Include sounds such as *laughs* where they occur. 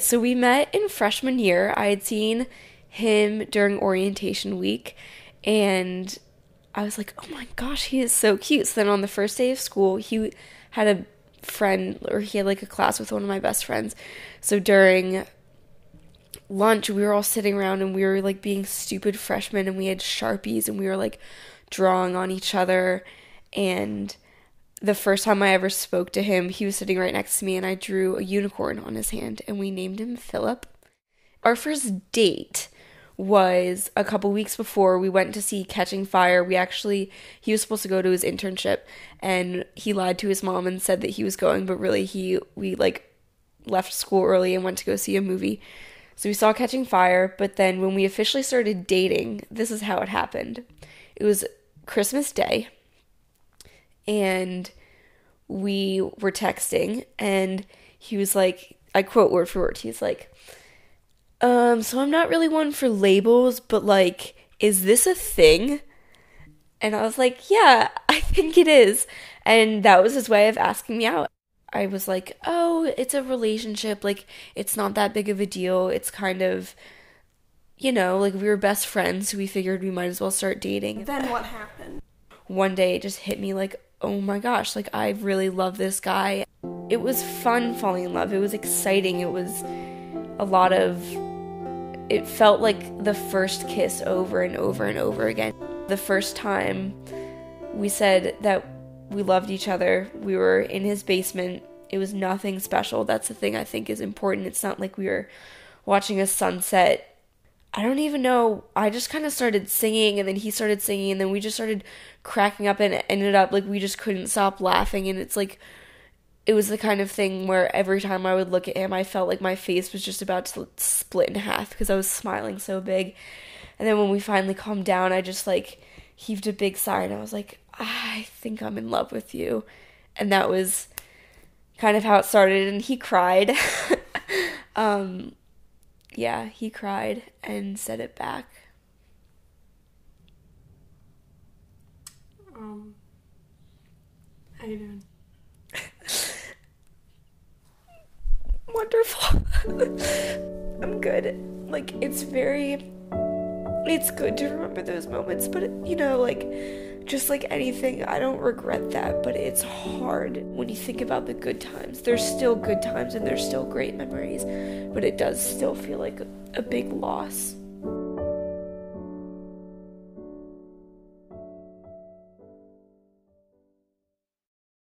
So we met in freshman year. I had seen him during orientation week and I was like, "Oh my gosh, he is so cute." So then on the first day of school, he had a friend or he had like a class with one of my best friends. So during lunch, we were all sitting around and we were like being stupid freshmen and we had Sharpies and we were like drawing on each other and the first time I ever spoke to him, he was sitting right next to me and I drew a unicorn on his hand and we named him Philip. Our first date was a couple weeks before we went to see Catching Fire. We actually, he was supposed to go to his internship and he lied to his mom and said that he was going, but really he, we like left school early and went to go see a movie. So we saw Catching Fire, but then when we officially started dating, this is how it happened. It was Christmas Day and we were texting and he was like I quote word for word. He's like um so I'm not really one for labels, but like is this a thing? And I was like, "Yeah, *laughs* I think it is." And that was his way of asking me out. I was like, "Oh, it's a relationship. Like it's not that big of a deal. It's kind of you know, like we were best friends, so we figured we might as well start dating." Then what happened? One day it just hit me like, oh my gosh, like I really love this guy. It was fun falling in love. It was exciting. It was a lot of it felt like the first kiss over and over and over again. The first time we said that we loved each other, we were in his basement. It was nothing special. That's the thing I think is important. It's not like we were watching a sunset I don't even know. I just kind of started singing, and then he started singing, and then we just started cracking up, and it ended up like we just couldn't stop laughing. And it's like, it was the kind of thing where every time I would look at him, I felt like my face was just about to split in half because I was smiling so big. And then when we finally calmed down, I just like heaved a big sigh, and I was like, I think I'm in love with you. And that was kind of how it started, and he cried. *laughs* um, yeah, he cried and said it back. Um, how you doing? *laughs* Wonderful. *laughs* I'm good. Like it's very it's good to remember those moments, but you know, like just like anything, I don't regret that, but it's hard when you think about the good times. There's still good times and there's still great memories, but it does still feel like a, big loss.